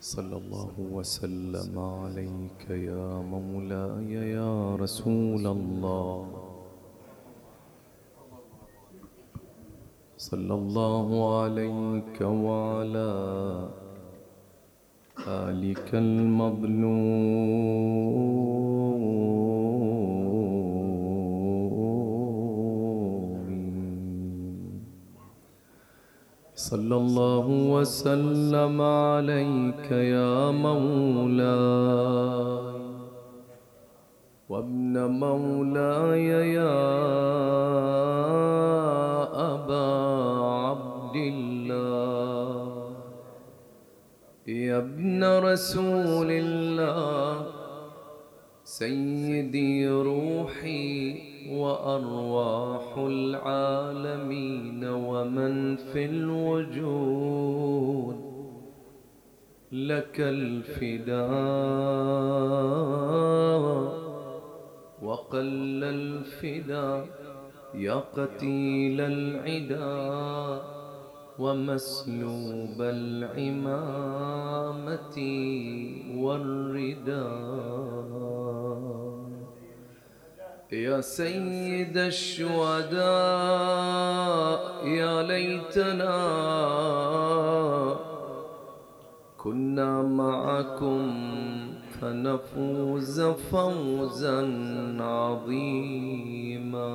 صلى الله وسلم عليك يا مولاي يا رسول الله. صلى الله عليك وعلى آلك المظلوم. صلى الله وسلم عليك يا مولاي. وابن مولاي يا أبا عبد الله. يا ابن رسول الله. سيدي روحي وأرواح العالمين ومن في الوجود. لك الفداء وقل الفداء يا قتيل العدا ومسلوب العمامة والرداء. يا سيد الشهداء يا ليتنا كنا معكم فنفوز فوزا عظيما.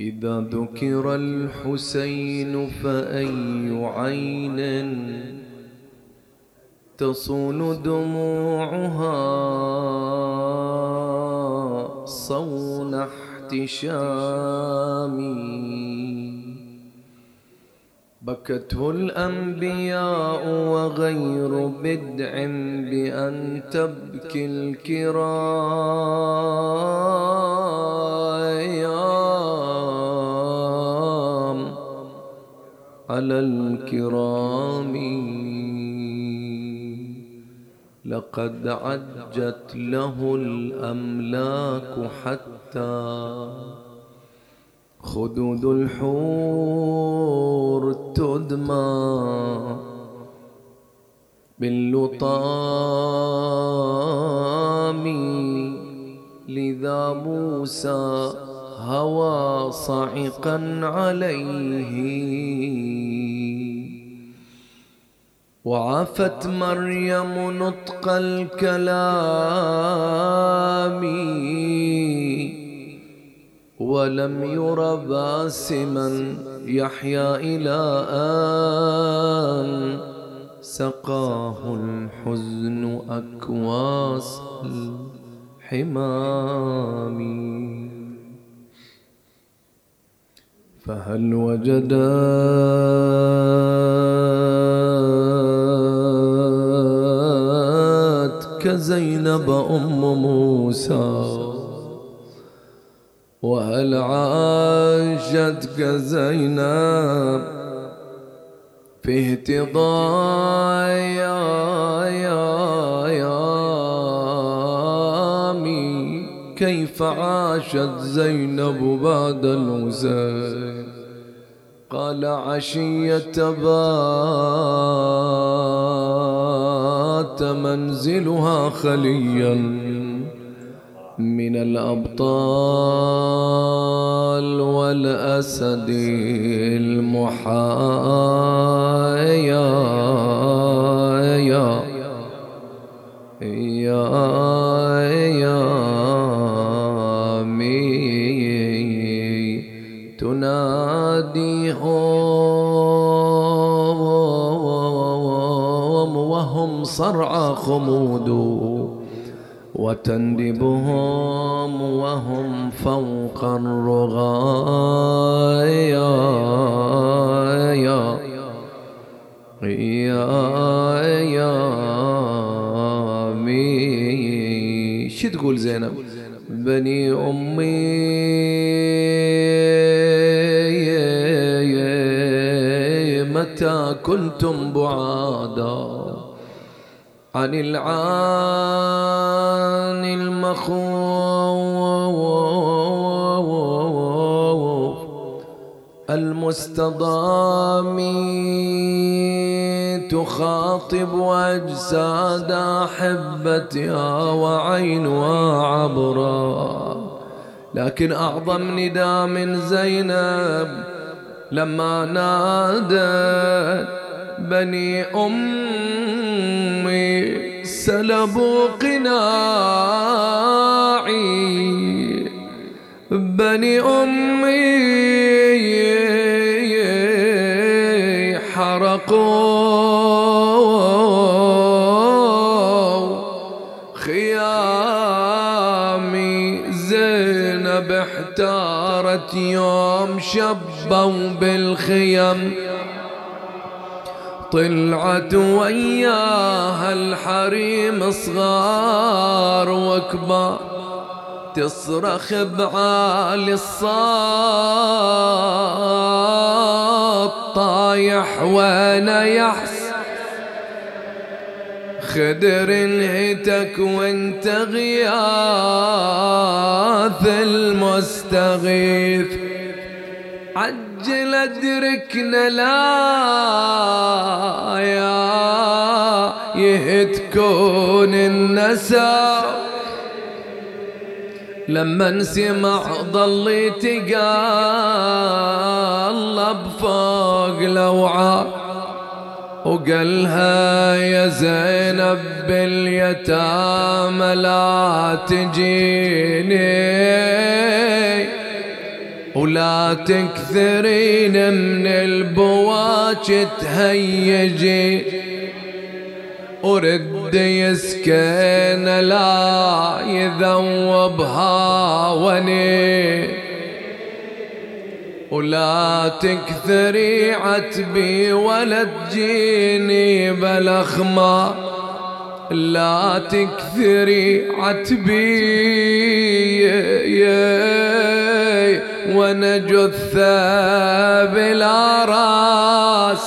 إذا ذكر الحسين فأي عين تصون دموعها صون احتشامي. بكته الأنبياء وغير بدع بأن تبكي الكرام. على الكرام. لقد عجت له الأملاك حتى خدود الحور تدمى باللطام لذا موسى هوى صعقا عليه. وعافت مريم نطق الكلام ولم ير باسما يحيا إلى أن سقاه الحزن أكواس الحمام. فهل زينب أم موسى؟ وهل عاشتك زينب في اهتضاء يا يا يا مي كيف عاشت زينب بعد الحسين؟ قال عشية بات منزلها خليا من الأبطال والأسد المحايا. يا يا يا صرعى خمود وتندبهم وهم فوق الرغايا. يا يا يا مي شو تقول زينب؟ بني أمي متى كنتم بعادا؟ عن العان المخوف. المستضام تخاطب أجساد أحبتها وعينها عبرا. لكن أعظم نداء من زينب لما نادت بني أمي سلبوا قناعي بني أمي حرقوا خيامي. زينب احتارت يوم شبوا بالخيم طلعت وياها الحريم صغار وكبار تصرخ بعالي الصوت طايح وأنا يحس؟ خدر انهتك وانت غياث المستغيث. عجل ادركنا لا يا يهتكون النساء لما سمع ضل تقلب فوق لوعة وقالها يا زينب باليتامى لا تجيني. ولا تكثرين من البواج تهيجي. ورد يسكن لا يذوب هاوني ولا تكثري عتبي ولا تجيني بلخمة لا تكثري عتبي. وأنا جثة بلا راس.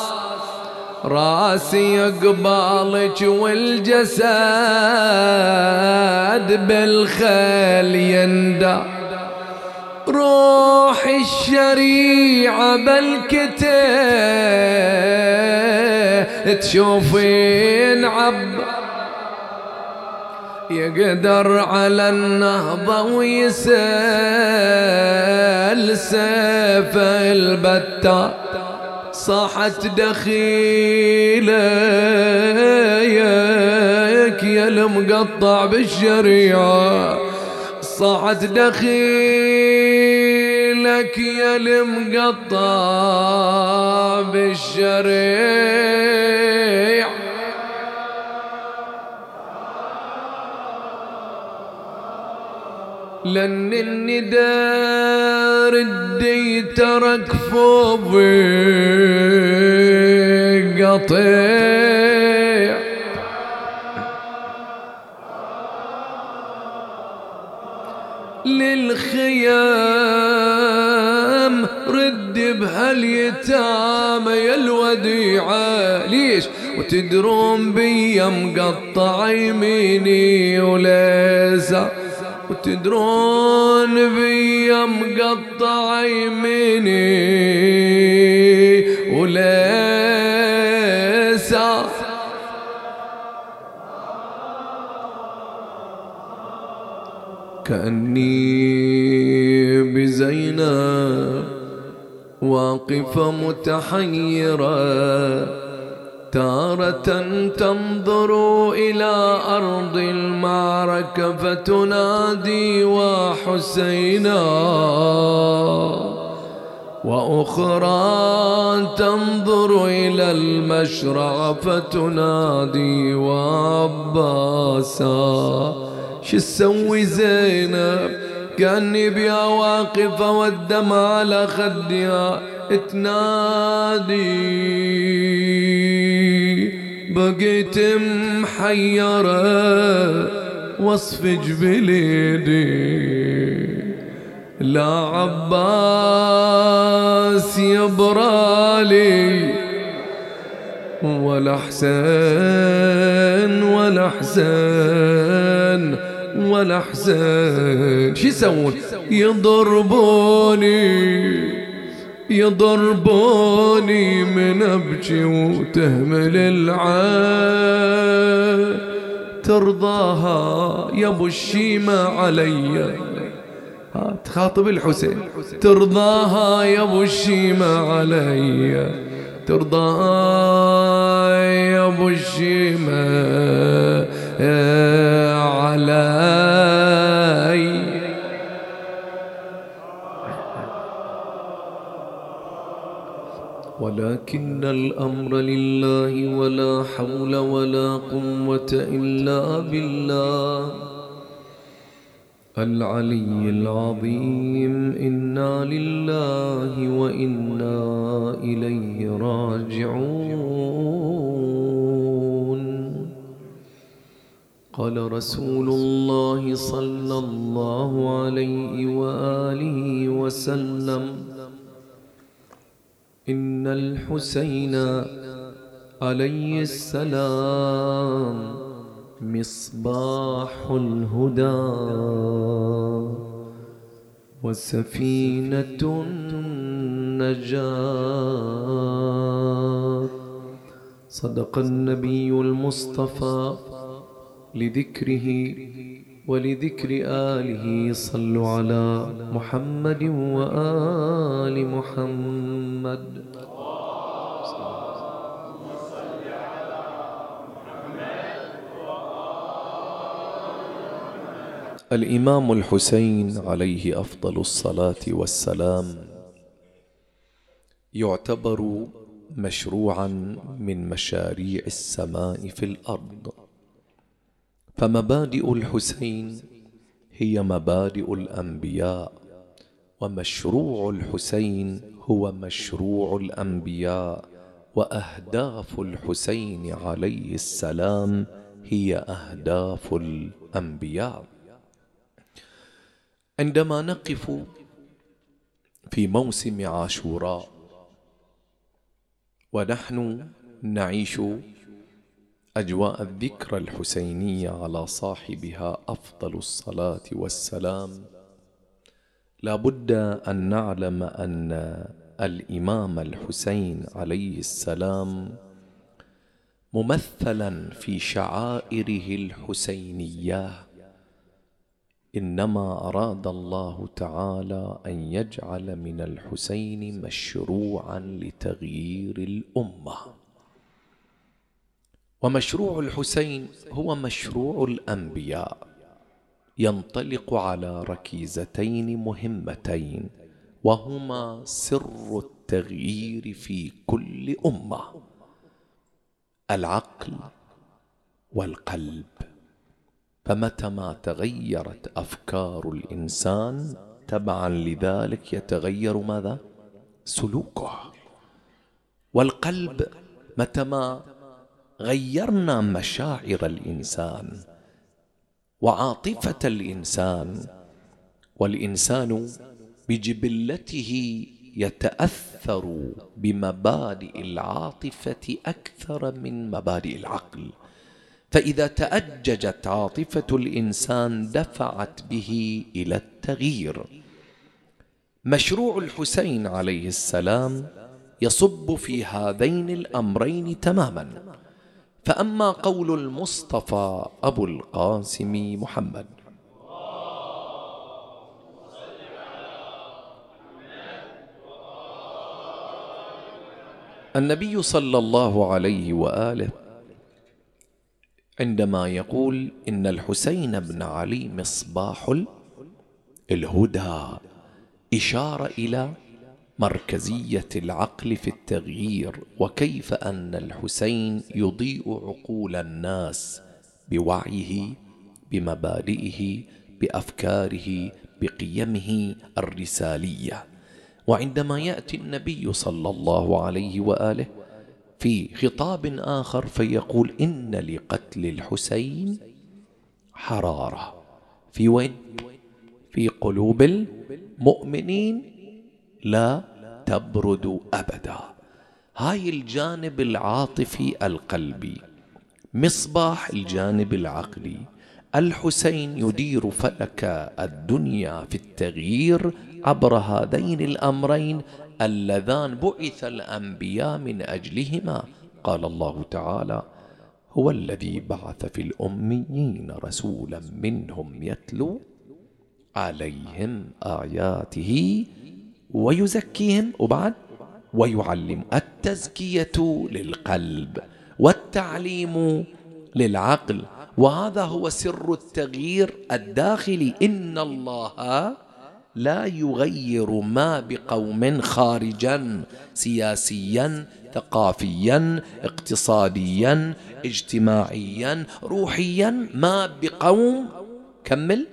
راسي قبالك والجسد بالخيل يندى. روح الشريعة بالكتاب تشوفين عب يقدر على النهضة ويسأل سيف البتة. صاحت دخيلك يا المقطع بالشريعة. صاحت دخيلك يا المقطع بالشريعة. لأن الندار الدي ترك فوضي قطيع. للخيام رد بهاليتامى يا الوديعة. ليش؟ وتدرون بيا مقطع يميني وليسا وتدرون بيا مقطع يميني وليسا كأني بزينب واقفة متحيرة. تارة تنظر إلى أرض المعركة فتنادي وحسينا. وأخرى تنظر إلى المشرع فتنادي وعباسا. شو تسوي زينب؟ كأني بيا واقفة والدمع على خدها. تنادي. بقيت محيرة وصف جبليدي. لا عباس يبرالي ولا حسين ولا حسين ولا حزن شو يسوون؟ يضربوني. يضربوني من أبكي وتهمل العين ترضاها يا أبو الشيمة علي. تخاطب الحسين. ترضاها يا أبو الشيمة علي. ترضاها يا أبو الشيمة علي. ولكن الأمر لله ولا حول ولا قوة إلا بالله. العلي العظيم إنا لله وإنا إليه راجعون. قال رسول الله صلى الله عليه وآله وسلم إن الحسين عليه السلام مصباح الهدى وسفينة النجاة. صدق النبي المصطفى لذكره ولذكر آله صلوا على محمد وآل محمد. الإمام الحسين عليه أفضل الصلاة والسلام يعتبر مشروعا من مشاريع السماء في الأرض. فمبادئ الحسين هي مبادئ الأنبياء ومشروع الحسين هو مشروع الأنبياء وأهداف الحسين عليه السلام هي أهداف الأنبياء. عندما نقف في موسم عاشوراء ونحن نعيش أجواء الذكرى الحسينية على صاحبها أفضل الصلاة والسلام. لا بد أن نعلم أن الإمام الحسين عليه السلام ممثلا في شعائره الحسينية. إنما أراد الله تعالى أن يجعل من الحسين مشروعا لتغيير الأمة. ومشروع الحسين هو مشروع الأنبياء ينطلق على ركيزتين مهمتين وهما سر التغيير في كل أمة العقل والقلب. فمتى ما تغيرت أفكار الإنسان تبعا لذلك يتغير ماذا؟ سلوكه. والقلب متى ما غيرنا مشاعر الإنسان وعاطفة الإنسان والإنسان بجبلته يتأثر بمبادئ العاطفة أكثر من مبادئ العقل. فإذا تأججت عاطفة الإنسان دفعت به إلى التغيير. مشروع الحسين عليه السلام يصب في هذين الأمرين تماما. فأما قول المصطفى أبو القاسم محمد. النبي صلى الله عليه وآله عندما يقول إن الحسين بن علي مصباح الهدى إشارة إلى مركزية العقل في التغيير وكيف أن الحسين يضيء عقول الناس بوعيه بمبادئه بأفكاره بقيمه الرسالية. وعندما يأتي النبي صلى الله عليه وآله في خطاب آخر فيقول إن لقتل الحسين حرارة. في وين؟ في قلوب المؤمنين لا تبرد أبدا. هاي الجانب العاطفي القلبي مصباح الجانب العقلي. الحسين يدير فلك الدنيا في التغيير عبر هذين الأمرين اللذان بعث الأنبياء من أجلهما. قال الله تعالى هو الذي بعث في الأميين رسولا منهم يتلو عليهم آياته ويزكيهم وبعد ويعلم التزكية للقلب والتعليم للعقل. وهذا هو سر التغيير الداخلي. إن الله لا يغير ما بقوم خارجا سياسيا ثقافيا اقتصاديا اجتماعيا روحيا ما بقوم كمل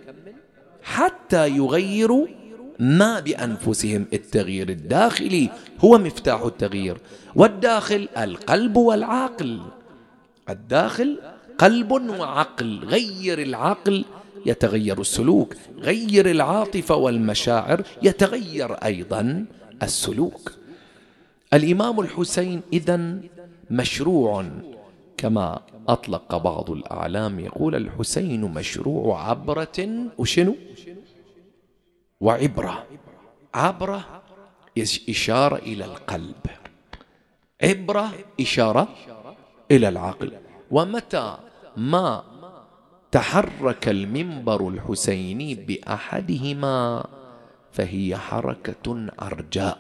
حتى يغيروا ما بأنفسهم التغيير الداخلي هو مفتاح التغيير والداخل القلب والعقل. الداخل قلب وعقل غير العقل يتغير السلوك غير العاطفة والمشاعر يتغير أيضا السلوك. الإمام الحسين اذا مشروع كما أطلق بعض الأعلام يقول الحسين مشروع عبرة وشنو؟ وعبرة. عبرة إشارة إلى القلب. عبرة إشارة إلى العقل. ومتى ما تحرك المنبر الحسيني بأحدهما فهي حركة عرجاء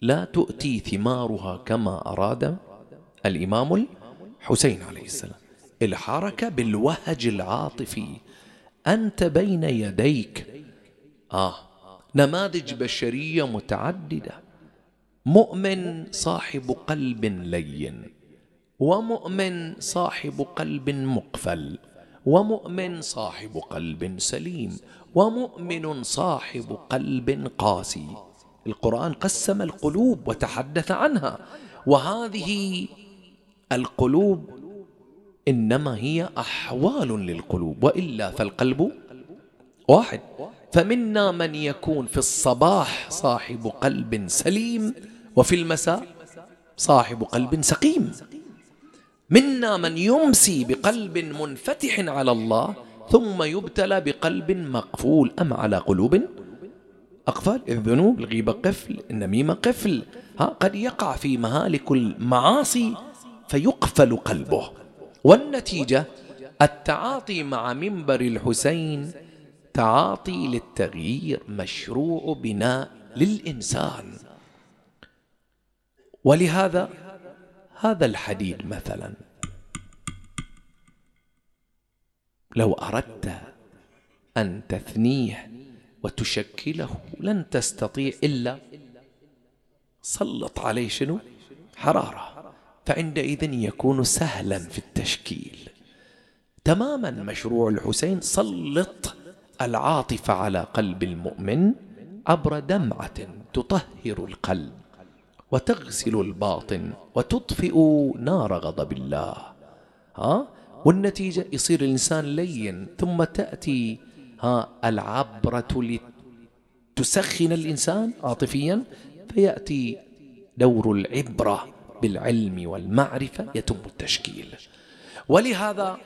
لا تؤتي ثمارها كما أراد الإمام الحسين عليه السلام. الحركة بالوهج العاطفي. أنت بين يديك آه. نماذج بشرية متعددة. مؤمن صاحب قلب لين ومؤمن صاحب قلب مقفل ومؤمن صاحب قلب سليم ومؤمن صاحب قلب قاسي. القرآن قسم القلوب وتحدث عنها وهذه القلوب إنما هي أحوال للقلوب وإلا فالقلب واحد. فمنا من يكون في الصباح صاحب قلب سليم وفي المساء صاحب قلب سقيم. منا من يمسي بقلب منفتح على الله ثم يبتلى بقلب مقفول. أم على قلوب أقفال؟ الذنوب الغيبة قفل النميمة قفل. ها قد يقع في مهالك المعاصي فيقفل قلبه. والنتيجة التعاطي مع منبر الحسين تعاطي للتغيير مشروع بناء للإنسان. ولهذا هذا الحديد مثلا لو أردت أن تثنيه وتشكله لن تستطيع إلا سلط عليه شنو؟ حرارة. فعندئذ يكون سهلا في التشكيل. تماما مشروع الحسين سلط العاطفة على قلب المؤمن عبر دمعة تطهر القلب وتغسل الباطن وتطفئ نار غضب الله. ها؟ والنتيجة يصير الإنسان لين ثم تأتي ها العبرة لتسخن الإنسان عاطفيا فيأتي دور العبرة بالعلم والمعرفة يتم التشكيل. ولهذا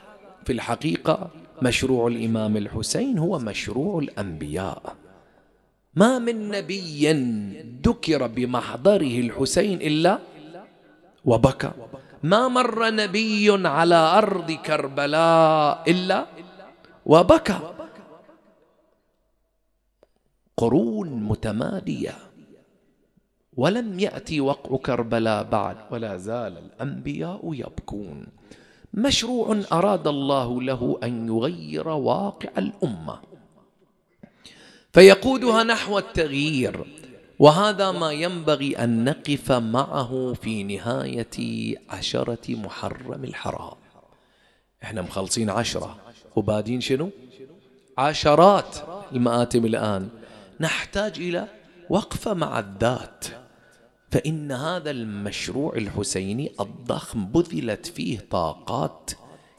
في الحقيقة مشروع الإمام الحسين هو مشروع الأنبياء. ما من نبي ذكر بمحضره الحسين إلا وبكى. ما مر نبي على أرض كربلاء إلا وبكى. قرون متمادية. ولم يأتي وقع كربلاء بعد. ولا زال الأنبياء يبكون. مشروع أراد الله له أن يغير واقع الأمة. فيقودها نحو التغيير وهذا ما ينبغي أن نقف معه في نهاية عشرة محرم الحرام. إحنا مخلصين عشرة وبادين شنو؟ عشرات المآتم الآن. نحتاج إلى وقفة مع الذات. فإن هذا المشروع الحسيني الضخم بذلت فيه طاقات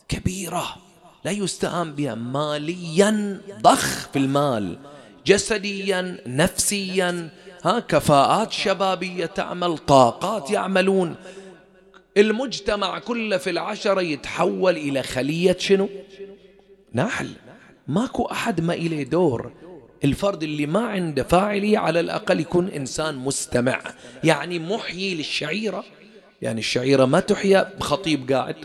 كبيرة. لا يستهان بها ماليا ضخ في المال جسديا نفسيا. ها كفاءات شبابية تعمل طاقات يعملون. المجتمع كله في العشرة يتحول إلى خلية شنو؟ نحل. ماكو أحد ما إليه دور. الفرد اللي ما عنده فاعلية على الأقل يكون إنسان مستمع. يعني محيي للشعيرة. يعني الشعيرة ما تحيا بخطيب قاعد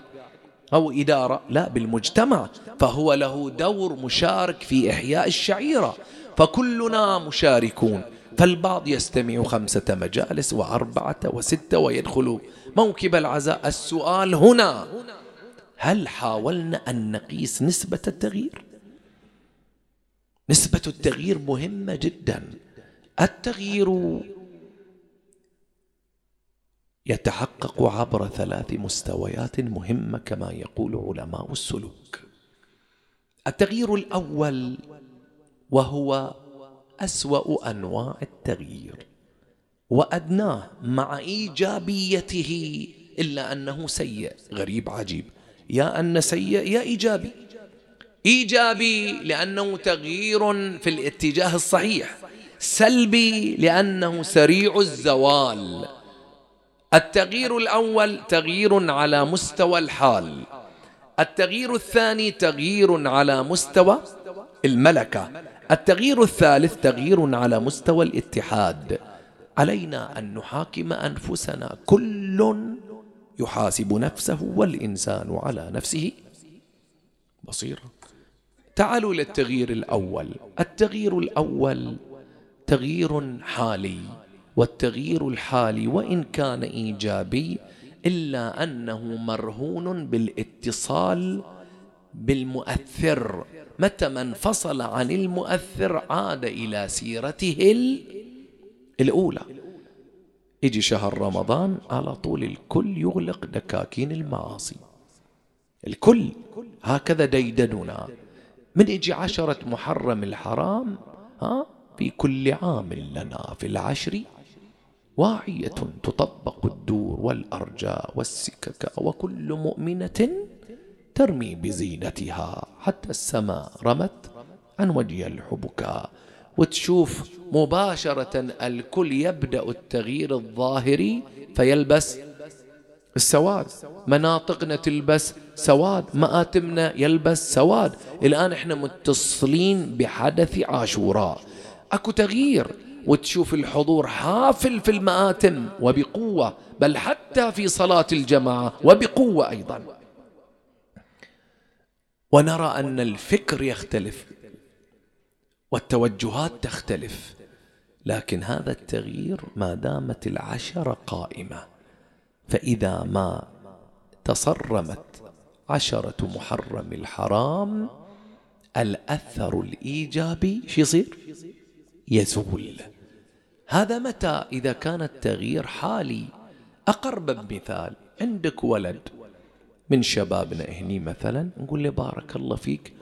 أو إدارة لا بالمجتمع. فهو له دور مشارك في إحياء الشعيرة. فكلنا مشاركون. فالبعض يستمع خمسة مجالس وأربعة وستة ويدخل موكب العزاء. السؤال هنا هل حاولنا أن نقيس نسبة التغيير؟ نسبة التغيير مهمة جدا. التغيير يتحقق عبر ثلاث مستويات مهمة كما يقول علماء السلوك. التغيير الأول وهو أسوأ أنواع التغيير وأدناه مع إيجابيته إلا أنه سيء غريب عجيب. يا أن سيء يا إيجابي. إيجابي لأنه تغيير في الاتجاه الصحيح سلبي لأنه سريع الزوال. التغيير الأول تغيير على مستوى الحال التغيير الثاني تغيير على مستوى الملكة التغيير الثالث تغيير على مستوى الاتحاد. علينا أن نحاكم أنفسنا كل يحاسب نفسه والإنسان على نفسه. بصيرة تعالوا للتغيير الأول. التغيير الأول تغيير حالي والتغيير الحالي وإن كان إيجابي إلا أنه مرهون بالاتصال بالمؤثر. متى ما انفصل عن المؤثر عاد إلى سيرته الأولى. يجي شهر رمضان على طول الكل يغلق دكاكين المعاصي. الكل. هكذا ديدننا من يجي عشرة محرم الحرام ها؟ في كل عام لنا في العشر واعية تطبق الدور والأرجاء والسكك وكل مؤمنة ترمي بزينتها حتى السماء رمت عن وجه الحبكاء وتشوف مباشرة الكل يبدأ التغيير الظاهري فيلبس السواد. مناطقنا تلبس سواد مآتمنا يلبس سواد. الآن إحنا متصلين بحدث عاشوراء. أكو تغيير وتشوف الحضور حافل في المآتم وبقوة بل حتى في صلاة الجماعة وبقوة أيضا. ونرى أن الفكر يختلف والتوجهات تختلف لكن هذا التغيير ما دامت العشرة قائمة. فإذا ما تصرمت عشرة محرم الحرام الأثر الإيجابي شو يصير؟ يزول. هذا متى؟ إذا كان التغيير حالي. أقرب بمثال عندك ولد من شبابنا هني مثلا نقول له بارك الله فيك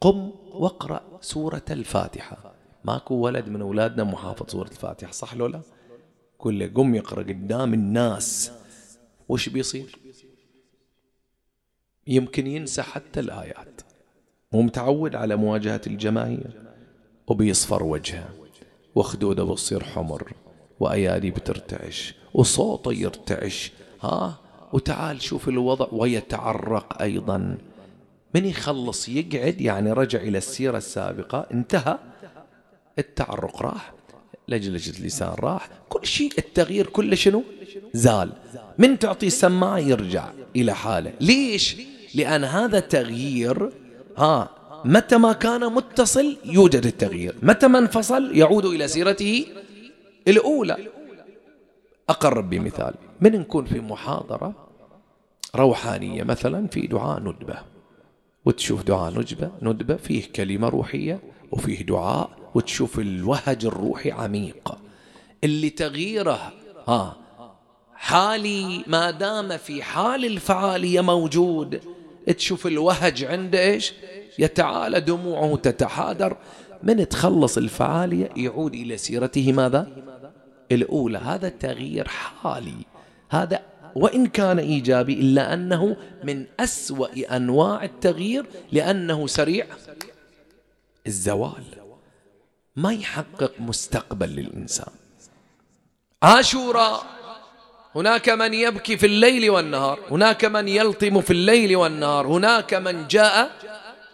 قم واقرأ سورة الفاتحة. ماكو ولد من أولادنا محافظ سورة الفاتحة صح لو لا؟ له قم يقرأ قدام الناس. وش بيصير؟ يمكن ينسى حتى الآيات. مو متعود على مواجهة الجماهير. وبيصفر وجهه. وخدوده بتصير حمر. وأيادي بترتعش. وصوته يرتعش. ها؟ وتعال شوف الوضع. ويتعرق أيضا. من يخلص يقعد؟ يعني رجع إلى السيرة السابقة. انتهى. التعرق راح. لجلجة اللسان راح. كل شيء التغيير كله شنو؟ زال. من تعطي السماعة يرجع إلى حاله. ليش؟ لأن هذا تغيير ها متى ما كان متصل يوجد التغيير. متى ما انفصل يعود إلى سيرته الأولى. أقرب بمثال من نكون في محاضرة روحانية مثلا في دعاء ندبة. وتشوف دعاء ندبة ندبة فيه كلمة روحية وفيه دعاء وتشوف الوهج الروحي عميق. اللي تغييره ها حالي ما دام في حال الفعالية موجود تشوف الوهج عنده إيش؟ يتعالى دموعه تتحادر. من تخلص الفعالية يعود إلى سيرته ماذا؟ الأولى. هذا تغيير حالي. هذا وإن كان إيجابي إلا أنه من أسوأ أنواع التغيير لأنه سريع الزوال. ما يحقق مستقبل للإنسان. عاشوراء هناك من يبكي في الليل والنهار هناك من يلطم في الليل والنهار هناك من جاء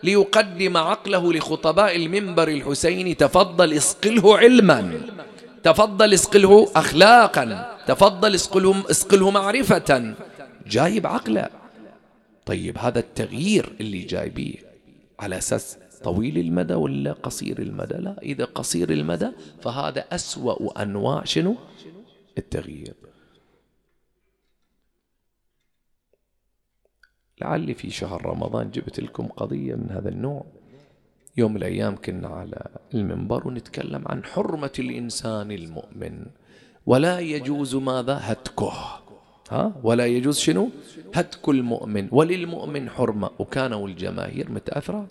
ليقدم عقله لخطباء المنبر الحسيني تفضل اسقله علما تفضل اسقله أخلاقا تفضل اسقله, اسقله معرفة جايب عقله. طيب هذا التغيير اللي جايبيه على أساس طويل المدى ولا قصير المدى؟ لا إذا قصير المدى فهذا أسوأ أنواع شنو؟ التغيير. لعلي في شهر رمضان جبت لكم قضية من هذا النوع. يوم من الأيام كنا على المنبر ونتكلم عن حرمة الإنسان المؤمن. ولا يجوز ماذا؟ هتكه. ها؟ ولا يجوز شنو؟ هتك المؤمن. وللمؤمن حرمة. وكانوا الجماهير متأثرة.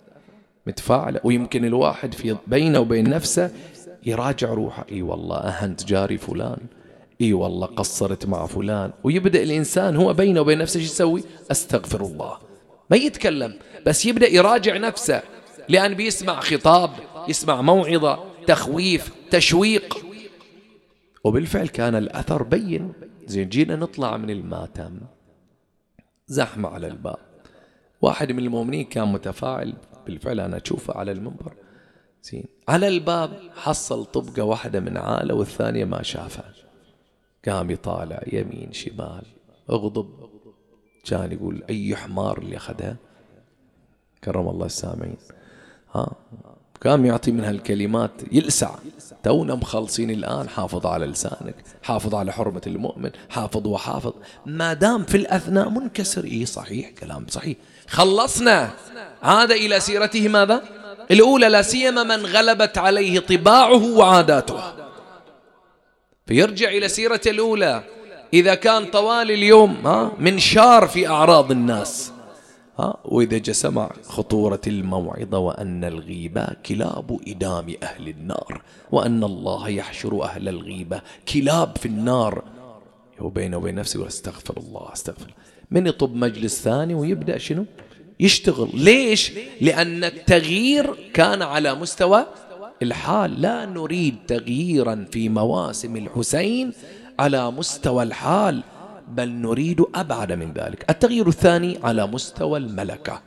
متفاعلة. ويمكن الواحد في بينه وبين نفسه يراجع روحه. إي والله أهنت جاري فلان. إي والله قصرت مع فلان. ويبدأ الإنسان هو بينه وبين نفسه شو يسوي؟ أستغفر الله. ما يتكلم بس يبدأ يراجع نفسه. لأن بيسمع خطاب يسمع موعظة تخويف تشويق. وبالفعل كان الأثر بين. زين جينا نطلع من الماتم. زحمة على الباب. واحد من المؤمنين كان متفاعل. بالفعل أنا أشوفه على المنبر. زين. على الباب حصل طبقة واحدة من عالة والثانية ما شافها. قام يطالع يمين شمال. اغضب. كان يقول أي حمار اللي أخذها. كرم الله السامعين. ها؟ قام يعطي من هالكلمات يلسع. تونا مخلصين الآن. حافظ على لسانك. حافظ على حرمة المؤمن. حافظ وحافظ. ما دام في الأثناء منكسر. إيه صحيح. كلام صحيح. خلصنا. عاد إلى سيرته ماذا؟ الأولى لا سيما من غلبت عليه طباعه وعاداته. فيرجع إلى سيرته الأولى. إذا كان طوال اليوم ها منشار في أعراض الناس. ها وإذا جاء سمع خطورة الموعظة وأن الغيبة كلاب إدام أهل النار وأن الله يحشر أهل الغيبة كلاب في النار. هو بينه وبين نفسه استغفر الله أستغفر. من يطب مجلس ثاني ويبدأ شنو؟ يشتغل. ليش؟ لأن التغيير كان على مستوى الحال. لا نريد تغييرا في مواسم الحسين على مستوى الحال بل نريد أبعد من ذلك. التغيير الثاني على مستوى الملكة.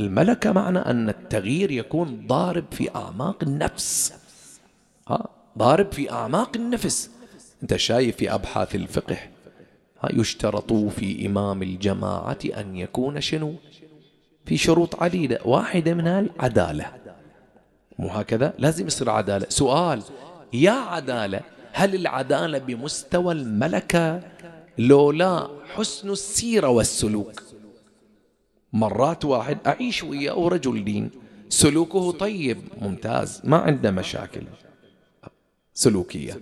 الملكة معنى أن التغيير يكون ضارب في أعماق النفس. ها؟ ضارب في أعماق النفس. أنت شايف في أبحاث الفقه يشترط في إمام الجماعة أن يكون شنو؟ في شروط عديدة. واحدة منها العدالة. مو هكذا؟ لازم يصير عدالة. سؤال يا عدالة هل العدالة بمستوى الملكة لو لا حسن السيرة والسلوك؟ مرات واحد أعيش وياه رجل دين. سلوكه طيب ممتاز ما عنده مشاكل. سلوكية.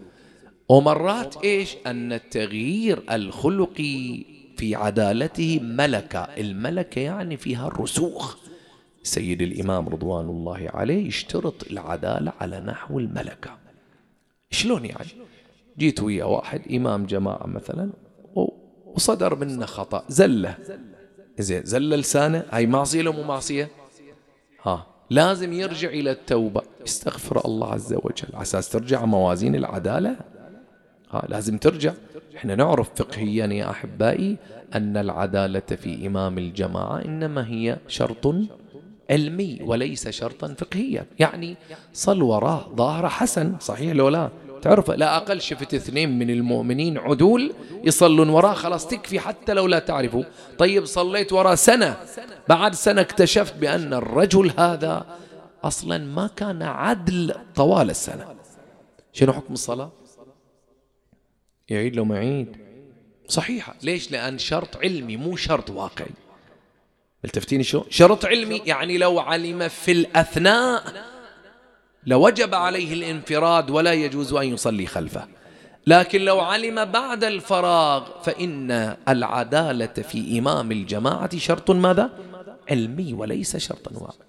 ومرات إيش؟ أن التغيير الخلقي في عدالته ملكة. الملكة يعني فيها الرسوخ سيد الإمام رضوان الله عليه يشترط العدالة على نحو الملكة. شلون يعني؟ جيت ويا واحد إمام جماعة مثلا وصدر منه خطأ. زلة. زين زل لسانه. هاي معصية لو مو معصية؟ ها لازم يرجع إلى التوبة. يستغفر الله عز وجل. على أساس ترجع موازين العدالة لازم ترجع. إحنا نعرف فقهيا يا أحبائي أن العدالة في إمام الجماعة إنما هي شرط علمي وليس شرطا فقهيا. يعني صل وراه ظاهر حسن صحيح لو لا؟ تعرف لا أقل شفت اثنين من المؤمنين عدول يصلون وراه خلاص تكفي حتى لو لا تعرفوا. طيب صليت وراه سنة بعد سنة اكتشفت بأن الرجل هذا أصلا ما كان عدل طوال السنة. شنو حكم الصلاة؟ يعيد لو ما يعيد صحيحة. ليش؟ لأن شرط علمي مو شرط واقعي. التفتيني شو؟ شرط علمي يعني لو علم في الأثناء لوجب عليه الانفراد ولا يجوز أن يصلي خلفه. لكن لو علم بعد الفراغ فإن العدالة في إمام الجماعة شرط ماذا؟ علمي وليس شرطا واقعي.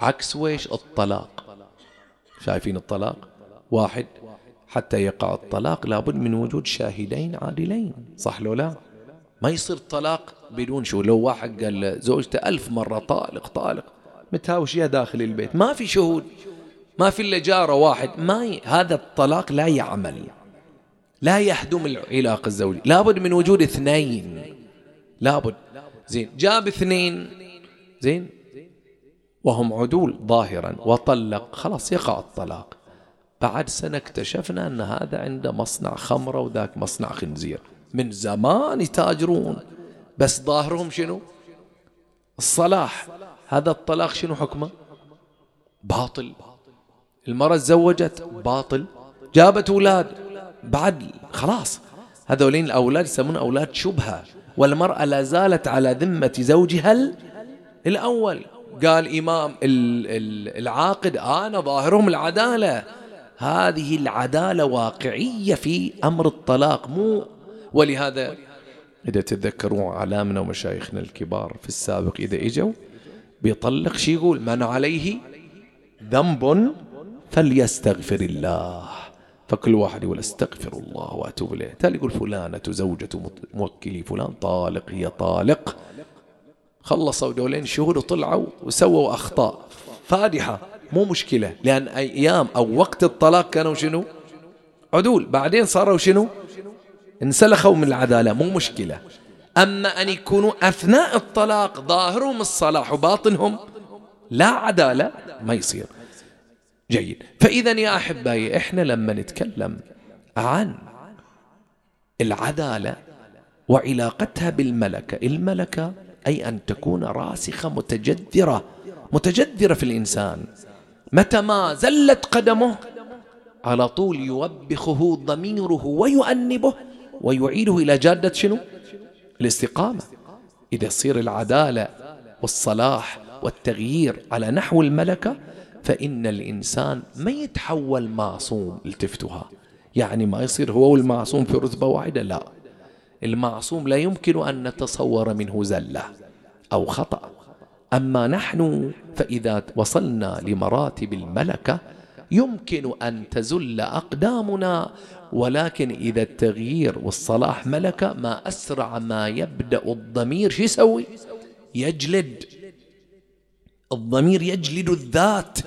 عكس ويش؟ الطلاق. شايفين الطلاق؟ واحد حتى يقع الطلاق لابد من وجود شاهدين عادلين. صح لو لا؟ ما يصير طلاق بدون شو؟ لو واحد قال لزوجته ألف مرة طالق طالق. متهاوشيها داخل البيت. ما في شهود ما في إلا جارة واحد. ما ي... هذا الطلاق لا يعمل لا يهدم العلاقة الزوجية. لابد من وجود اثنين. لابد. زين. جاب اثنين. زين. وهم عدول ظاهرا. وطلق. خلاص يقع الطلاق. بعد سنة اكتشفنا أن هذا عنده مصنع خمرة وذاك مصنع خنزير. من زمان يتاجرون. بس ظاهرهم شنو؟ الصلاح. هذا الطلاق شنو حكمه؟ باطل. المرأة تزوجت باطل. جابت أولاد. بعد خلاص. هذولين الأولاد يسمون أولاد شبهة. والمرأة لا زالت على ذمة زوجها الأول. قال إمام العاقد أنا ظاهرهم العدالة. هذه العدالة واقعية في أمر الطلاق مو ولهذا إذا تتذكرون علامنا ومشايخنا الكبار في السابق إذا إجوا بيطلق شي يقول من عليه ذنب فليستغفر الله فكل واحد يقول أستغفر الله وأتوب إليه تالي يقول فلانة زوجة موكلي فلان طالق هي طالق خلصوا دولين شهود وطلعوا وسووا أخطاء فادحة. مو مشكلة لأن أيام أو وقت الطلاق كانوا شنو؟ عدول. بعدين صاروا شنو؟ انسلخوا من العدالة مو مشكلة. أما أن يكونوا أثناء الطلاق ظاهرهم الصلاح وباطنهم لا عدالة ما يصير. جيد. فإذا يا أحبائي إحنا لما نتكلم عن العدالة وعلاقتها بالملكة الملكة أي أن تكون راسخة متجذرة متجذرة في الإنسان. متى ما زلت قدمه على طول يوبخه ضميره ويؤنبه ويعيده إلى جادة شنو؟ الاستقامة. إذا تصير العدالة والصلاح والتغيير على نحو الملكة فإن الإنسان ما يتحول معصوم التفتها يعني ما يصير هو والمعصوم في رتبة واحدة لا. المعصوم لا يمكن أن نتصور منه زلة أو خطأ. أما نحن فإذا وصلنا لمراتب الملكة يمكن أن تزل أقدامنا ولكن إذا التغيير والصلاح ملكة ما أسرع ما يبدأ الضمير شو يسوي؟ يجلد. الضمير يجلد الذات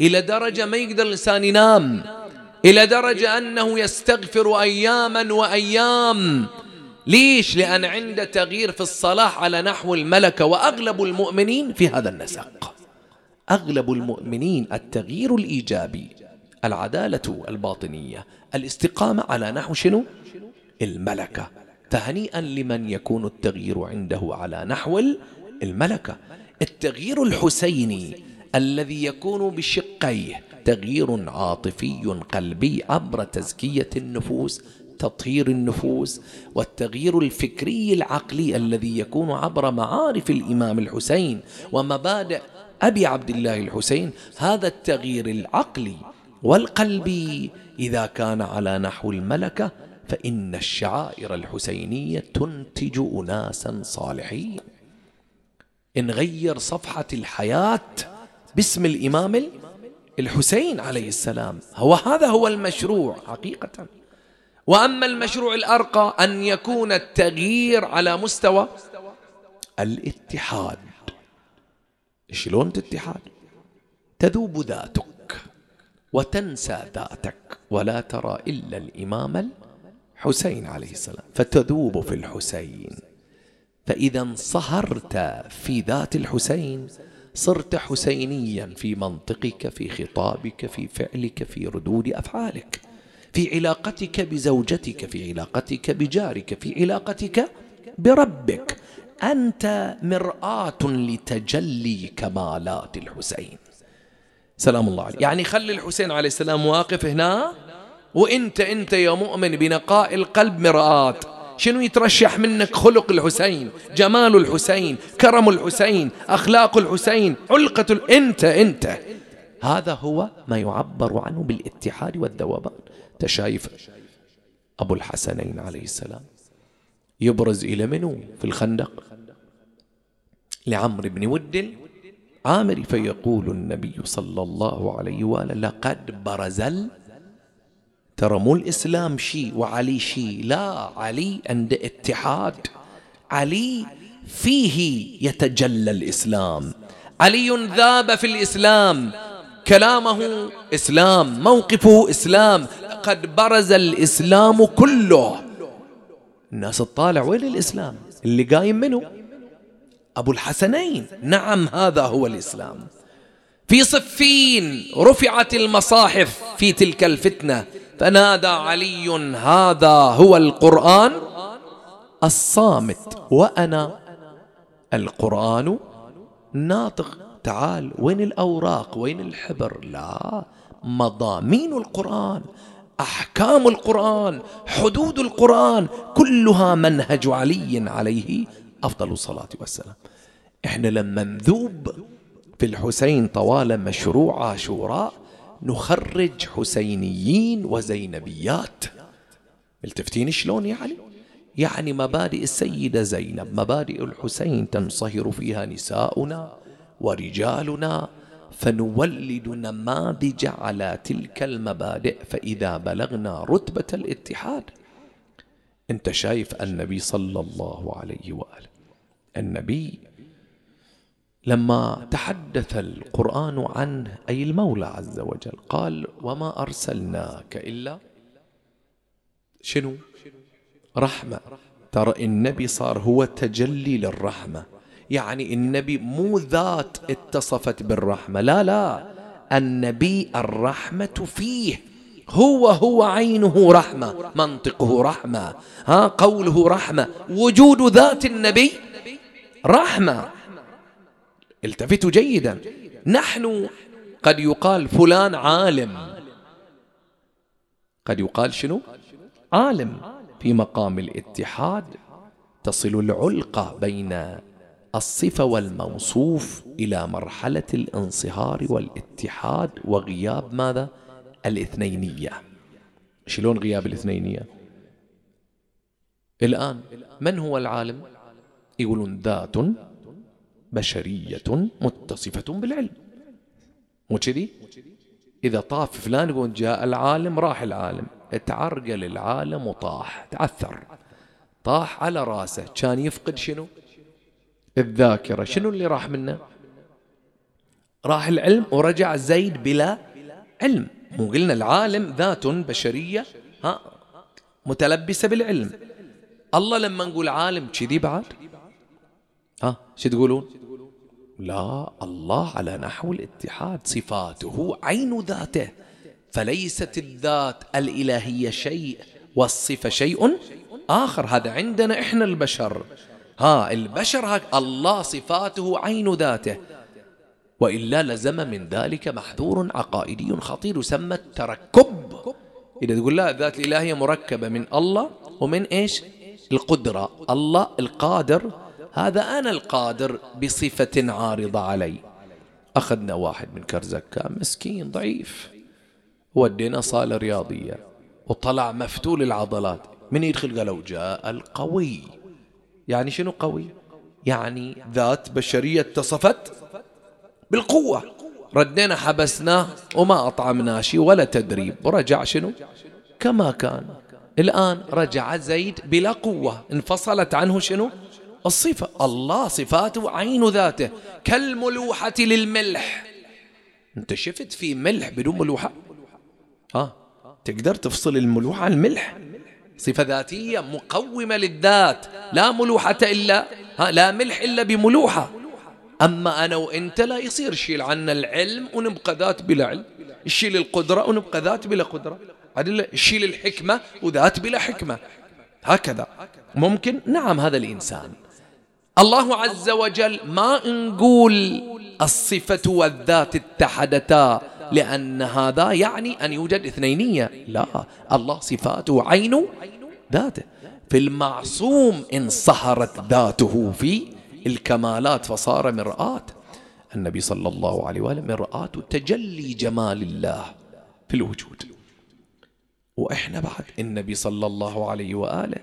إلى درجة ما يقدر الإنسان ينام إلى درجة أنه يستغفر أياما وأيام. ليش؟ لأن عنده تغيير في الصلاح على نحو الملكة وأغلب المؤمنين في هذا النسق أغلب المؤمنين التغيير الإيجابي العدالة الباطنية الاستقامة على نحو شنو؟ الملكة. تهنيئا لمن يكون التغيير عنده على نحو الملكة. التغيير الحسيني الذي يكون بشقيه تغيير عاطفي قلبي عبر تزكية النفوس تطهير النفوس والتغيير الفكري العقلي الذي يكون عبر معارف الإمام الحسين ومبادئ أبي عبد الله الحسين. هذا التغيير العقلي والقلبي إذا كان على نحو الملكة فإن الشعائر الحسينية تنتج أناسا صالحين. نغير صفحة الحياة باسم الإمام الحسين عليه السلام هو هذا هو المشروع حقيقة. وأما المشروع الأرقى أن يكون التغيير على مستوى الاتحاد. شلون الاتحاد تذوب ذاتك وتنسى ذاتك ولا ترى إلا الإمام الحسين عليه السلام. فتذوب في الحسين. فإذا انصهرت في ذات الحسين صرت حسينيا في منطقك في خطابك في فعلك في ردود أفعالك. في علاقتك بزوجتك في علاقتك بجارك في علاقتك بربك. أنت مرآة لتجلي كمالات الحسين. سلام الله عليه يعني خلي الحسين عليه السلام واقف هنا. وإنت إنت يا مؤمن بنقاء القلب مرآة. شنو يترشح منك خلق الحسين؟ جمال الحسين كرم الحسين أخلاق الحسين علقة ال... أنت أنت. هذا هو ما يعبر عنه بالاتحاد والذوبان. تشايف أبو الحسنين عليه السلام يبرز إلى منو في الخندق؟ لعمرو بن ود عامر فيقول النبي صلى الله عليه وآله لقد برز ترى مو الإسلام شيء وعلي شيء لا علي عند اتحاد علي فيه يتجلى الإسلام علي ذاب في الإسلام كلامه إسلام موقفه إسلام قد برز الإسلام كله. الناس تطالع وين الإسلام؟ اللي قايم منه أبو الحسنين. نعم هذا هو الإسلام. في صفين رفعت المصاحف في تلك الفتنة. فنادى علي هذا هو القرآن الصامت وأنا القرآن ناطق. تعال وين الأوراق؟ وين الحبر؟ لا. مضامين القرآن أحكام القرآن حدود القرآن كلها منهج علي عليه أفضل الصلاة والسلام. إحنا لما نذوب في الحسين طوال مشروع عاشوراء نخرج حسينيين وزينبيات. التفتين شلون يعني؟ يعني مبادئ السيدة زينب مبادئ الحسين تنصهر فيها نساؤنا. ورجالنا فنولد نماذج على تلك المبادئ فإذا بلغنا رتبة الاتحاد. أنت شايف النبي صلى الله عليه وآله النبي لما تحدث القرآن عنه أي المولى عز وجل قال وما أرسلناك إلا شنو؟ رحمة. ترى النبي صار هو تجلي للرحمة. يعني النبي مو ذات اتصفت بالرحمة. لا لا. النبي الرحمة فيه. هو هو عينه رحمة منطقه رحمة. ها قوله رحمة. وجود ذات النبي رحمة. التفتوا جيدا. نحن قد يقال فلان عالم. قد يقال شنو؟ عالم. في مقام الاتحاد تصل العلقة بين الصفة والموصوف إلى مرحلة الانصهار والاتحاد وغياب ماذا؟ الاثنينية. شلون غياب الاثنينية؟ الآن من هو العالم؟ يقولون ذات بشرية متصفة بالعلم. مو كذي؟ إذا طاف فلان يقول جاء العالم راح العالم. تعرقل العالم وطاح تعثر. طاح على رأسه كان يفقد شنو؟ الذاكرة. شنو اللي راح منه؟ راح العلم ورجع زيد بلا علم. مو قلنا العالم ذات بشرية ها متلبسة بالعلم. الله لما نقول عالم كذي بعد؟ ها شو تقولون؟ لا الله على نحو الاتحاد صفاته عين ذاته. فليست الذات الإلهية شيء والصفة شيء آخر. هذا عندنا إحنا البشر. ها البشر هك الله صفاته عين ذاته. وإلا لزم من ذلك محذور عقائدي خطير يسمى التركب. إذا تقول لا الذات الإلهية مركبة من الله ومن إيش؟ القدرة. الله القادر. هذا أنا القادر بصفة عارضة علي. أخذنا واحد من كرزكا مسكين ضعيف. ودينا صالة رياضية. وطلع مفتول العضلات. من يدخل؟ قالوا جاء القوي. يعني شنو قوي؟ يعني ذات بشرية اتصفت بالقوة. ردينا حبسناه وما أطعمناه شيء ولا تدريب. ورجع شنو؟ كما كان. الآن رجع زيد بلا قوة. انفصلت عنه شنو؟ الصفة. الله صفاته عين ذاته. كالملوحة للملح. أنت شفت في ملح بدون ملوحة؟ ها؟ تقدر تفصل الملوحة عن الملح؟ صفة ذاتية مقومة للذات لا ملوحة إلا ها لا ملح إلا بملوحة. أما أنا وإنت لا يصير شيل عنا العلم ونبقى ذات بلا علم. شيل القدرة ونبقى ذات بلا قدرة. شيل الحكمة وذات بلا حكمة. هكذا. ممكن؟ نعم هذا الإنسان. الله عز وجل ما نقول الصفة والذات اتحدتا. لأن هذا يعني أن يوجد اثنينية. لا الله صفاته عين ذاته. في المعصوم انصهرت ذاته في الكمالات فصار مرآة. النبي صلى الله عليه وآله مرآة تجلي جمال الله في الوجود. وإحنا بعد النبي صلى الله عليه وآله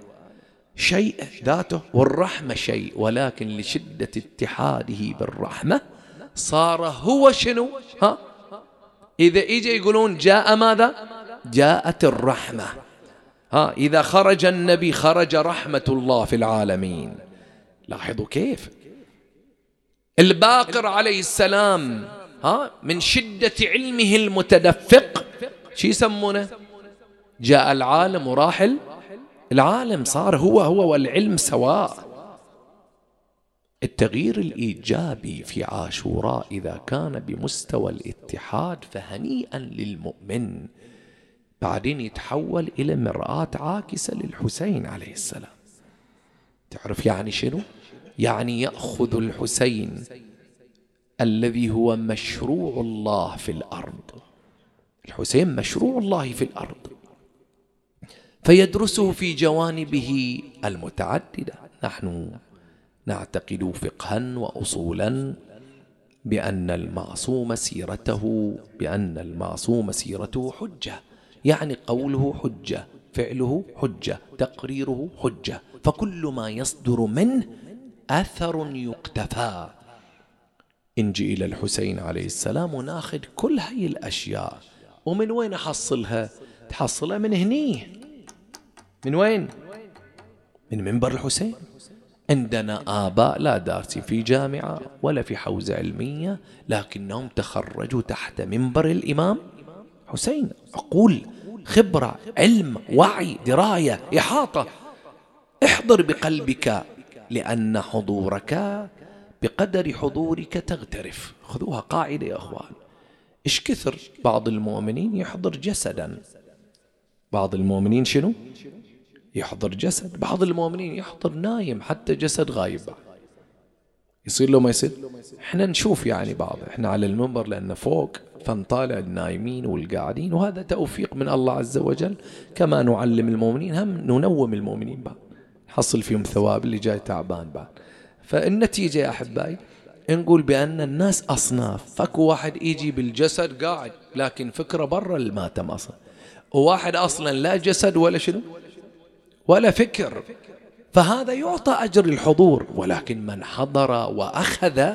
شيء ذاته والرحمة شيء ولكن لشدة اتحاده بالرحمة صار هو شنو؟ ها؟ إذا إجا يقولون جاء ماذا؟ جاءت الرحمة. ها إذا خرج النبي خرج رحمة الله في العالمين. لاحظوا كيف؟ الباقر عليه السلام ها من شدة علمه المتدفق شو يسمونه؟ جاء العالم وراحل العالم صار هو هو والعلم سواء. التغيير الإيجابي في عاشوراء إذا كان بمستوى الاتحاد فهنيئا للمؤمن. بعدين يتحول إلى مرآة عاكسة للحسين عليه السلام. تعرف يعني شنو؟ يعني يأخذ الحسين الذي هو مشروع الله في الأرض. الحسين مشروع الله في الأرض. فيدرسه في جوانبه المتعددة. نحن نعتقد فقها وأصولا بأن المعصوم سيرته بأن المعصوم سيرته حجة. يعني قوله حجة فعله حجة تقريره حجة. فكل ما يصدر منه أثر يقتفى. نجي إلى الحسين عليه السلام وناخذ كل هاي الأشياء. ومن وين أحصلها؟ تحصلها من هنيه. من وين؟ من منبر الحسين. عندنا آباء لا دارسين في جامعة ولا في حوزة علمية لكنهم تخرجوا تحت منبر الإمام حسين. عقول خبرة علم وعي دراية إحاطة. احضر بقلبك لأن حضورك بقدر حضورك تغترف. خذوها قاعدة يا أخوان. إيش كثر بعض المؤمنين يحضر جسدا؟ بعض المؤمنين شنو؟ يحضر جسد. بعض المؤمنين يحضر نايم حتى جسد غايب. يصير له ما يصير؟ إحنا نشوف يعني بعض. إحنا على المنبر لأن فوق فنطالع النايمين والقاعدين وهذا توفيق من الله عز وجل. كما نعلم المؤمنين هم ننوم المؤمنين بعد. نحصل فيهم ثواب اللي جاي تعبان بعد. فالنتيجة يا أحبائي نقول بأن الناس أصناف. فكو واحد يجي بالجسد قاعد لكن فكرة برا الماتم أصلا. وواحد أصلا لا جسد ولا شنو؟ ولا فكر. فهذا يعطى أجر الحضور ولكن من حضر وأخذ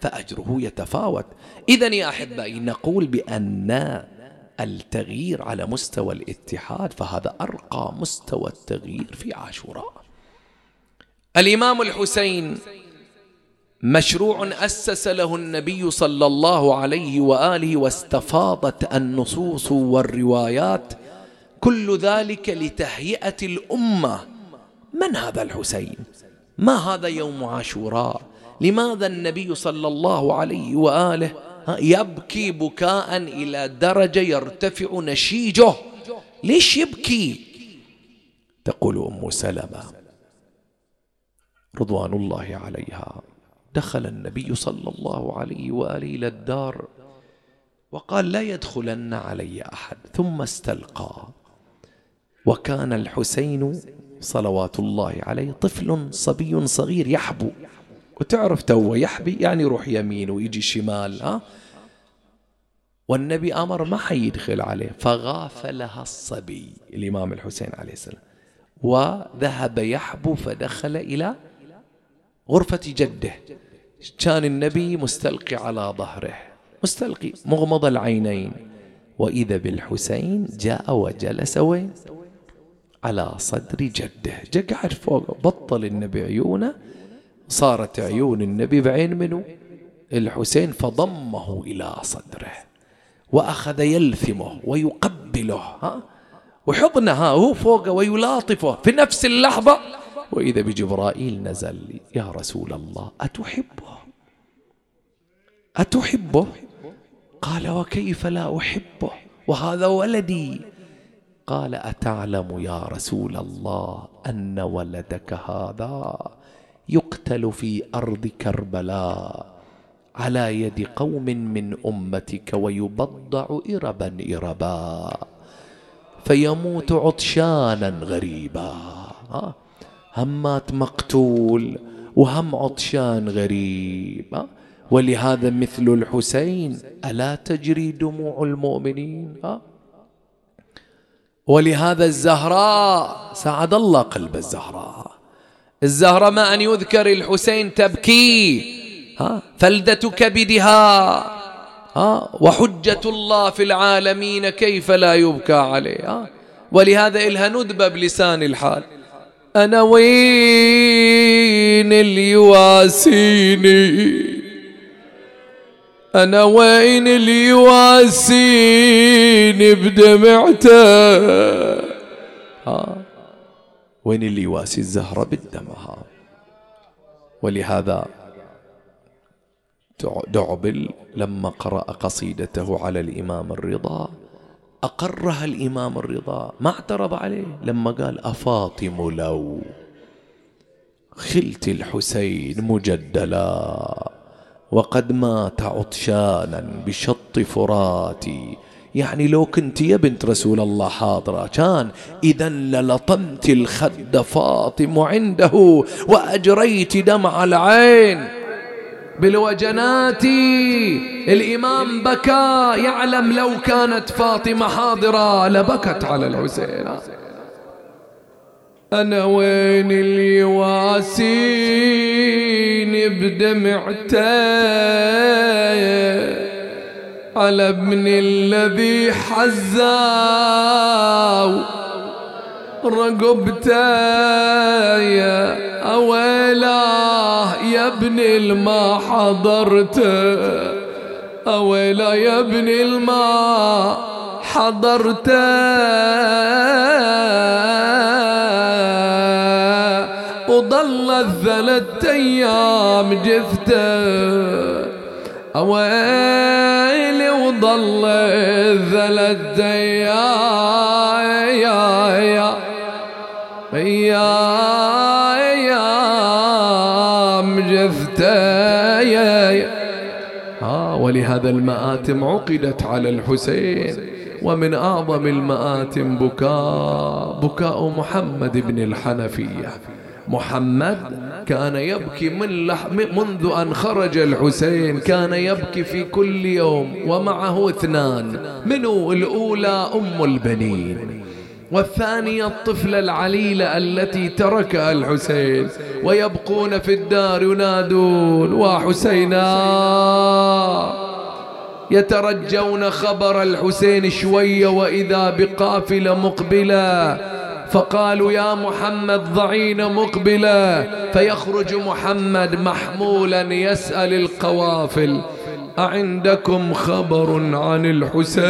فأجره يتفاوت. إذا يا أحبائي نقول بأن التغيير على مستوى الاتحاد فهذا أرقى مستوى التغيير في عاشوراء. الإمام الحسين مشروع أسس له النبي صلى الله عليه وآله واستفاضت النصوص والروايات كل ذلك لتهيئة الأمة. من هذا الحسين؟ ما هذا يوم عاشوراء؟ لماذا النبي صلى الله عليه وآله يبكي بكاء إلى درجة يرتفع نشيجه؟ ليش يبكي؟ تقول أم سلمة. رضوان الله عليها. دخل النبي صلى الله عليه وآله إلى الدار وقال لا يدخلن علي أحد ثم استلقى. وكان الحسين صلوات الله عليه طفل صبي صغير يحبو. وتعرف تو يحبي؟ يعني يروح يمين ويجي شمال ها؟ والنبي أمر ما حيدخل عليه فغافلها الصبي الإمام الحسين عليه السلام. وذهب يحبو فدخل إلى غرفة جده. كان النبي مستلقي على ظهره مستلقي مغمض العينين. وإذا بالحسين جاء وجلس وين؟ على صدر جده. قاعد فوق بطل النبي عيونه صارت عيون النبي بعين منه الحسين فضمه إلى صدره وأخذ يلثمه ويقبله ها؟ وحضنه ها؟ هو فوقه ويلاطفه في نفس اللحظة. وإذا بجبرائيل نزل يا رسول الله أتحبه؟ أتحبه؟ قال وكيف لا أحبه؟ وهذا ولدي. قال أتعلم يا رسول الله أن ولدك هذا يقتل في أرض كربلاء على يد قوم من أمتك ويبضع إربا إربا فيموت عطشانا غريبا. هم مات مقتول وهم عطشان غريب. ولهذا مثل الحسين ألا تجري دموع المؤمنين؟ ولهذا الزهراء سعد الله قلب الزهراء. الزهراء ما أن يذكر الحسين تبكي ها فلدة كبدها ها وحجة الله في العالمين كيف لا يبكى عليه ها. ولهذا إلها ندبة بلسان الحال. أنا وين اللي يواسيني؟ أنا وين اللي يواسيني بدمعته؟ ها وين اللي يواسي الزهرة بالدمها ولهذا دعبل لما قرأ قصيدته على الإمام الرضا أقرها الإمام الرضا. ما اعترض عليه. لما قال أفاطم لو خلت الحسين مجدلا. وقد مات عطشانا بشط فراتي. يعني لو كنت يا بنت رسول الله حاضرة كان إذا للطمت الخد فاطم عنده وأجريت دمع العين. بالوجنات الإمام بكى يعلم لو كانت فاطمة حاضرة لبكت على الحسين. أنا وين اليواسين بدمعتين على ابن الذي حزاو رقبته. يا أويلاه يا ابن الما حضرته. أويلا يا ابن الما حضرته. وظلت ثلاث أيام جثته. أويلي وظل ثلاث أيام جثتي آه ولهذا المآتم عقدت على الحسين ومن أعظم المآتم بكاء بكاء محمد بن الحنفية. محمد كان يبكي من لح منذ أن خرج الحسين. كان يبكي في كل يوم ومعه اثنان. منو؟ الأولى أم البنين. والثانية الطفلة العليلة التي تركها الحسين. ويبقون في الدار ينادون وحسينا يترجون خبر الحسين شوية وإذا بقافلة مقبلة فقالوا يا محمد ضعين مقبلا فيخرج محمد محمولا يسأل القوافل أعندكم خبر عن الحسين؟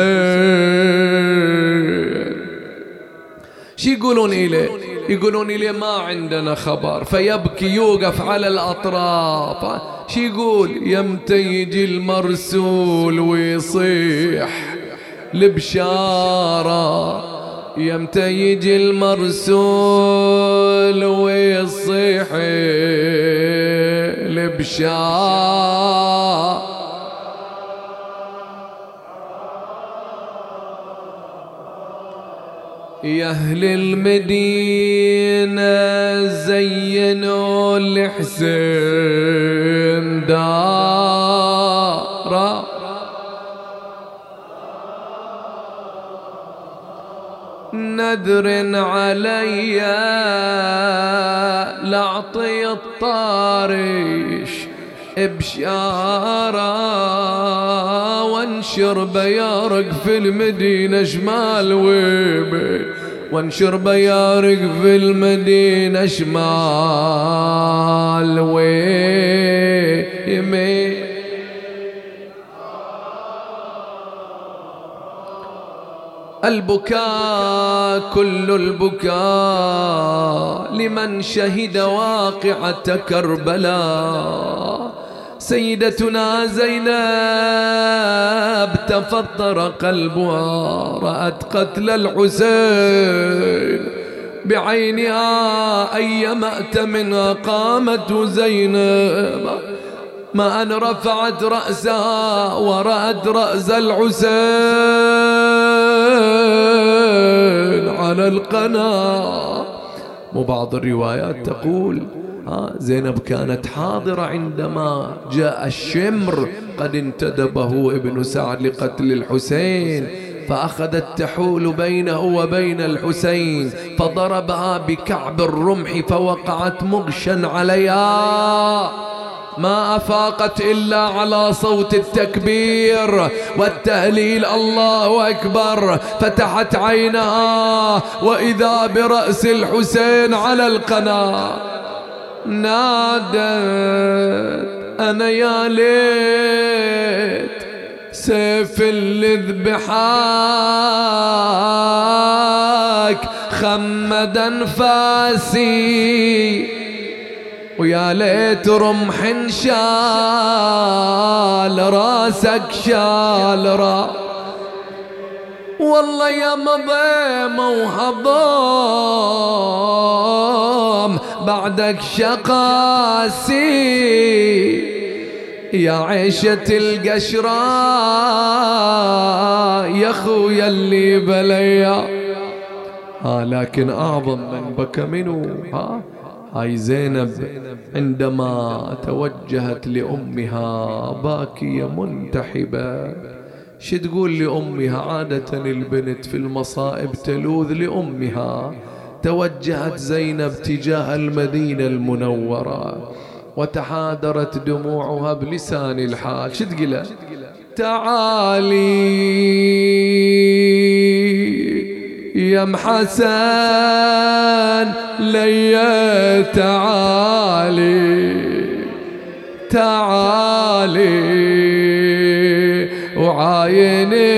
شو يقولون إليه يقولون إليه ما عندنا خبر فيبكي يوقف على الأطراف. شو يقول يمتى يجي المرسول ويصيح البشاره يمتى يجي المرسول ويصيح البشار يا أهل المدينة زينوا الحسين. ندر علي لأعطي الطارش بشارة وانشر بيارق في المدينة شمال ويمين وانشر بيارق في المدينة شمال ويمين البكاء كل البكاء لمن شهد واقعة كربلاء. سيدتنا زينب تفطر قلبها رأت قتل الحسين بعينها أي مأتم قامت زينب. ما أن رفعت رأسها ورأت رأس الحسين. على القناة. وبعض الروايات تقول زينب كانت حاضرة عندما جاء الشمر قد انتدبه ابن سعد لقتل الحسين فأخذت تحول بينه وبين الحسين فضربها بكعب الرمح فوقعت مغشا عليها. ما أفاقت إلا على صوت التكبير والتهليل الله أكبر فتحت عينها وإذا برأس الحسين على القناة نادت أنا يا ليت سيف اللي ذبحاك خمد انفاسي ويا ليت رمح شال راسك شال را. والله يا مضيمة وهضام بعدك شقاسي. يا عيشة القشرة. يا خويا اللي بليا. ها لكن أعظم من بكى منه ها هاي زينب عندما توجهت لأمها باكية منتحبة. شو تقول لأمها؟ عادة البنت في المصائب تلوذ لأمها. توجهت زينب تجاه المدينة المنورة وتحادرت دموعها بلسان الحال. شو تقول تعالي. يا محسن لي تعالي تعالي وعايني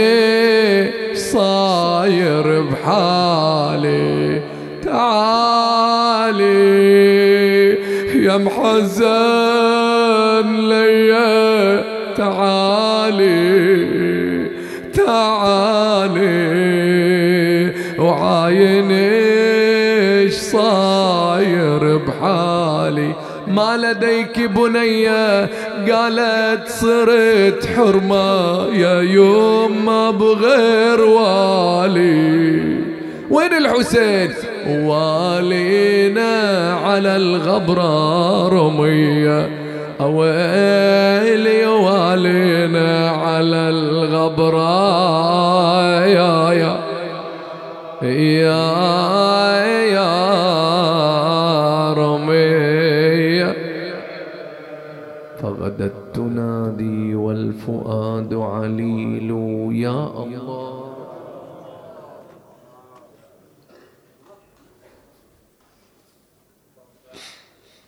صاير بحالي تعالي. يا محزن لي تعالي ما لديك بنية قالت صرت حرمة يا يوم ما بغير والي. وين الحسين؟ والينا على الغبرة رمية. ويلي والينا على الغبرة يا يا. يا والفؤاد عليل يا الله.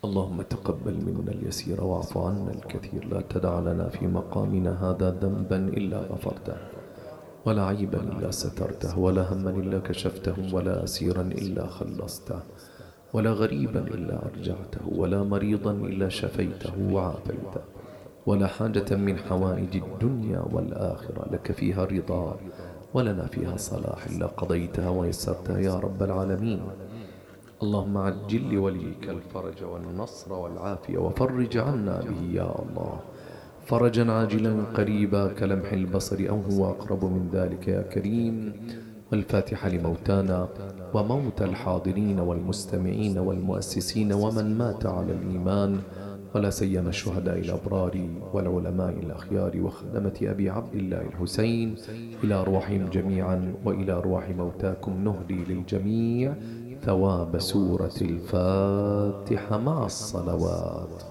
اللهم تقبل منا اليسير واعف عنا الكثير. لا تدع لنا في مقامنا هذا ذنبا إلا غفرته ولا عيبا إلا سترته ولا هما إلا كشفته ولا أسيرا إلا خلصته ولا غريبا إلا أرجعته ولا مريضا إلا شفيته وعافيته. ولا حاجة من حوائج الدنيا والآخرة. لك فيها رضا ولنا فيها صلاح إلا قضيتها ويسرتها يا رب العالمين. اللهم عجل لوليك الفرج والنصر والعافية وفرج عنا به يا الله. فرجا عاجلا قريبا كلمح البصر أو هو أقرب من ذلك يا كريم. والفاتحة لموتانا وموتى الحاضرين والمستمعين والمؤسسين ومن مات على الإيمان. ولا سيما الشهداء الأبرار والعلماء الأخيار وخدمة أبي عبد الله الحسين إلى أرواحهم جميعا وإلى أرواح موتاكم نهدي للجميع ثواب سورة الفاتحة مع الصلوات.